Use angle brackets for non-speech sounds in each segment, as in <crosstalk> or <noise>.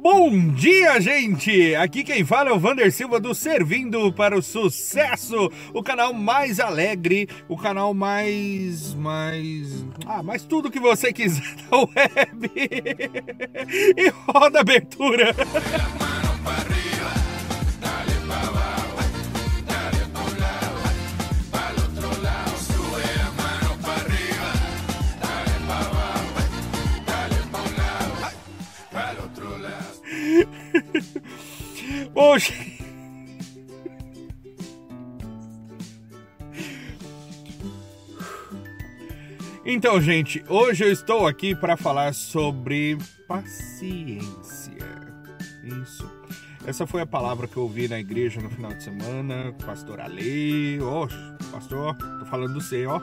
Bom dia, gente! Aqui quem fala é o Vander Silva do Servindo para o Sucesso, o canal mais alegre, o canal mais. mais. Ah, mais tudo que você quiser <laughs> da web! E roda a abertura! Gente. Então, gente, hoje eu estou aqui para falar sobre paciência. Isso. Essa foi a palavra que eu ouvi na igreja no final de semana. Pastor Ale, oh, pastor, tô falando do você, ó.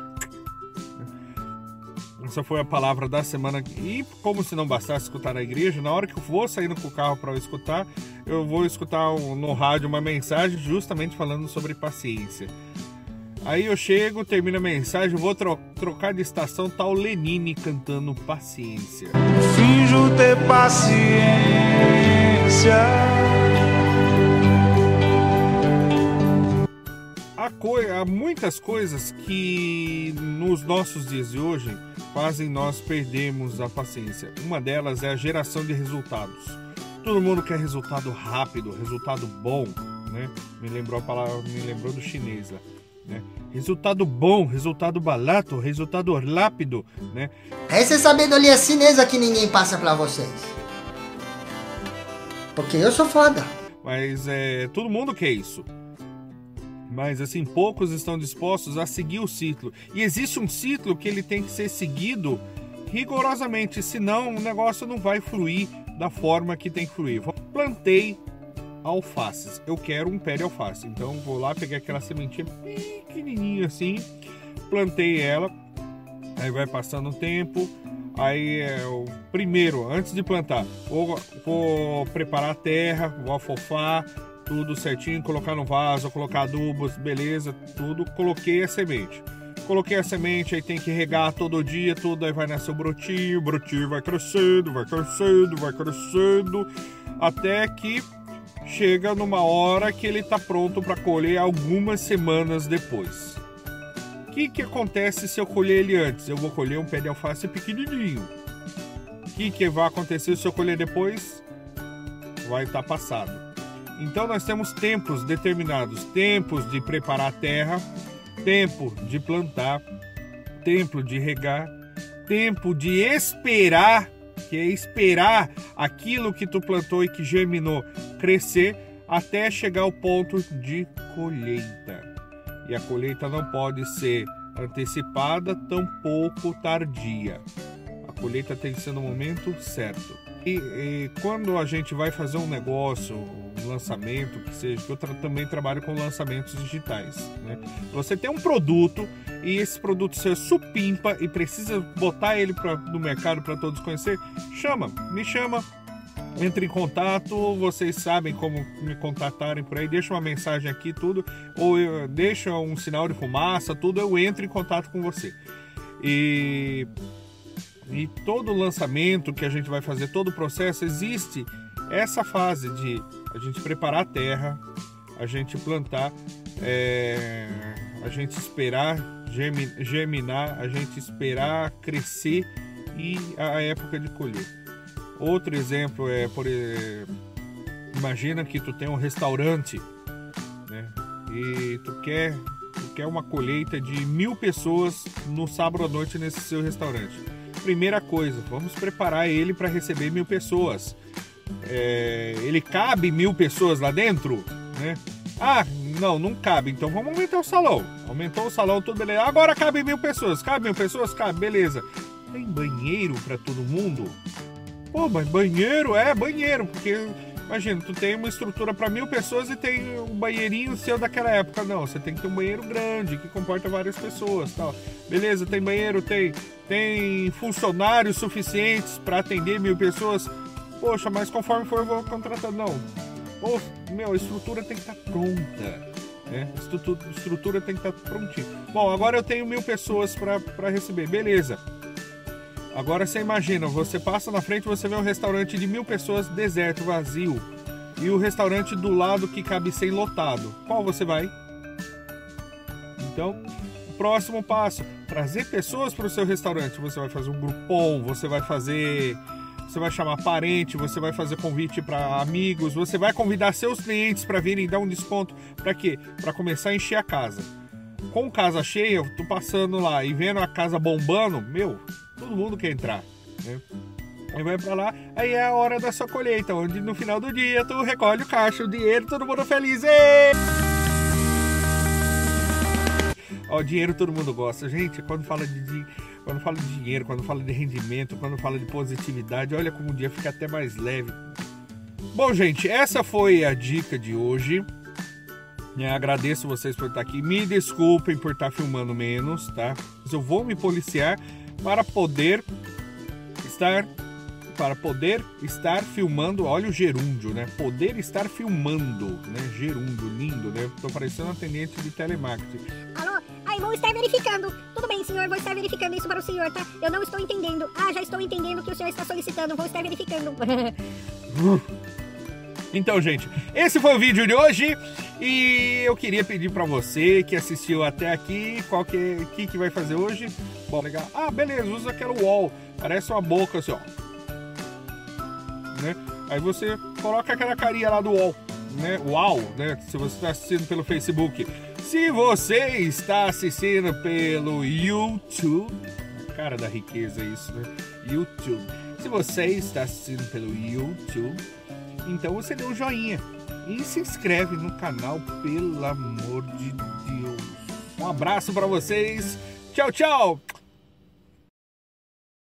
Essa foi a palavra da semana. E como se não bastasse escutar na igreja, na hora que eu vou saindo com o carro para escutar, eu vou escutar no rádio uma mensagem justamente falando sobre paciência. Aí eu chego, termino a mensagem, vou tro trocar de estação, tal tá Lenine cantando Paciência. Finjo ter paciência. Há, co há muitas coisas que nos nossos dias de hoje fazem nós perdermos a paciência. Uma delas é a geração de resultados Todo mundo quer resultado rápido, resultado bom, né? Me lembrou a palavra, me lembrou do chinês lá. Né? Resultado bom, resultado barato, resultado rápido, né? Essa é sabedoria chinesa que ninguém passa para vocês. Porque eu sou foda. Mas é, todo mundo quer isso. Mas assim, poucos estão dispostos a seguir o ciclo. E existe um ciclo que ele tem que ser seguido rigorosamente, senão o negócio não vai fluir da forma que tem que fluir. Plantei alfaces. Eu quero um pé de alface. Então vou lá, peguei aquela sementinha pequenininha assim, plantei ela. Aí vai passando o tempo. Aí é o primeiro, antes de plantar, vou, vou preparar a terra, vou afofar tudo certinho, colocar no vaso, colocar adubos, beleza, tudo. Coloquei a semente Coloquei a semente, aí tem que regar todo dia, tudo, aí vai nascer o brotinho, o brotinho vai crescendo, vai crescendo, vai crescendo, até que chega numa hora que ele está pronto para colher algumas semanas depois. O que, que acontece se eu colher ele antes? Eu vou colher um pé de alface pequenininho. O que, que vai acontecer se eu colher depois? Vai estar tá passado. Então nós temos tempos determinados, tempos de preparar a terra, tempo de plantar, tempo de regar, tempo de esperar, que é esperar aquilo que tu plantou e que germinou crescer até chegar ao ponto de colheita. E a colheita não pode ser antecipada, tampouco tardia. A colheita tem que ser no momento certo. E, e, quando a gente vai fazer um negócio, lançamento, que seja, que eu tra também trabalho com lançamentos digitais. Né? Você tem um produto e esse produto seu supimpa e precisa botar ele pra, no mercado para todos conhecer, chama, me chama, entre em contato, vocês sabem como me contatarem por aí, deixa uma mensagem aqui, tudo, ou eu, deixa um sinal de fumaça, tudo, eu entro em contato com você. E e todo lançamento que a gente vai fazer, todo o processo, existe essa fase de a gente preparar a terra, a gente plantar, é, a gente esperar germinar, a gente esperar crescer e a época de colher. Outro exemplo é, por imagina que tu tem um restaurante, né? E tu quer, tu quer uma colheita de mil pessoas no sábado à noite nesse seu restaurante primeira coisa, vamos preparar ele para receber mil pessoas. É, ele cabe mil pessoas lá dentro, né? Ah, não, não cabe. Então vamos aumentar o salão. Aumentou o salão, tudo beleza. Agora cabe mil pessoas. Cabe mil pessoas? Cabe, beleza. Tem banheiro para todo mundo? Pô, mas banheiro é banheiro, porque Imagina, tu tem uma estrutura para mil pessoas e tem um banheirinho seu daquela época. Não, você tem que ter um banheiro grande que comporta várias pessoas, tal. Beleza, tem banheiro, tem tem funcionários suficientes para atender mil pessoas. Poxa, mas conforme for eu vou contratar não. Pô, meu, a estrutura tem que estar tá pronta. Né? Estrutura, estrutura tem que estar tá prontinha. Bom, agora eu tenho mil pessoas para receber, beleza. Agora você imagina, você passa na frente você vê um restaurante de mil pessoas deserto, vazio. E o restaurante do lado que cabe sem lotado. Qual você vai? Então, próximo passo, trazer pessoas para o seu restaurante. Você vai fazer um grupom, você vai fazer você vai chamar parente, você vai fazer convite para amigos, você vai convidar seus clientes para virem dar um desconto. Para quê? Para começar a encher a casa. Com casa cheia, tô passando lá e vendo a casa bombando, meu, todo mundo quer entrar. Né? Aí vai para lá, aí é a hora da sua colheita, onde no final do dia tu recolhe o caixa, o dinheiro, todo mundo feliz. Êêê! Ó, dinheiro todo mundo gosta. Gente, quando fala de, quando fala de dinheiro, quando fala de rendimento, quando fala de positividade, olha como o dia fica até mais leve. Bom, gente, essa foi a dica de hoje. Eu agradeço vocês por estar aqui. Me desculpem por estar filmando menos, tá? Mas eu vou me policiar para poder estar para poder estar filmando, olha o gerúndio, né? Poder estar filmando, né? Gerúndio, lindo, né? Tô parecendo um atendente de telemarketing. Vou estar verificando. Tudo bem, senhor, vou estar verificando isso para o senhor, tá? Eu não estou entendendo. Ah, já estou entendendo o que o senhor está solicitando. Vou estar verificando. <laughs> Então, gente, esse foi o vídeo de hoje e eu queria pedir para você que assistiu até aqui, qual que, que que vai fazer hoje? Bom, legal. Ah, beleza, usa aquela wall, parece uma boca assim, ó. Né? Aí você coloca aquela carinha lá do wall, né? Uau, né? Se você está assistindo pelo Facebook. Se você está assistindo pelo YouTube, cara da riqueza isso, né? YouTube. Se você está assistindo pelo YouTube, então você dê um joinha e se inscreve no canal, pelo amor de Deus. Um abraço para vocês. Tchau, tchau.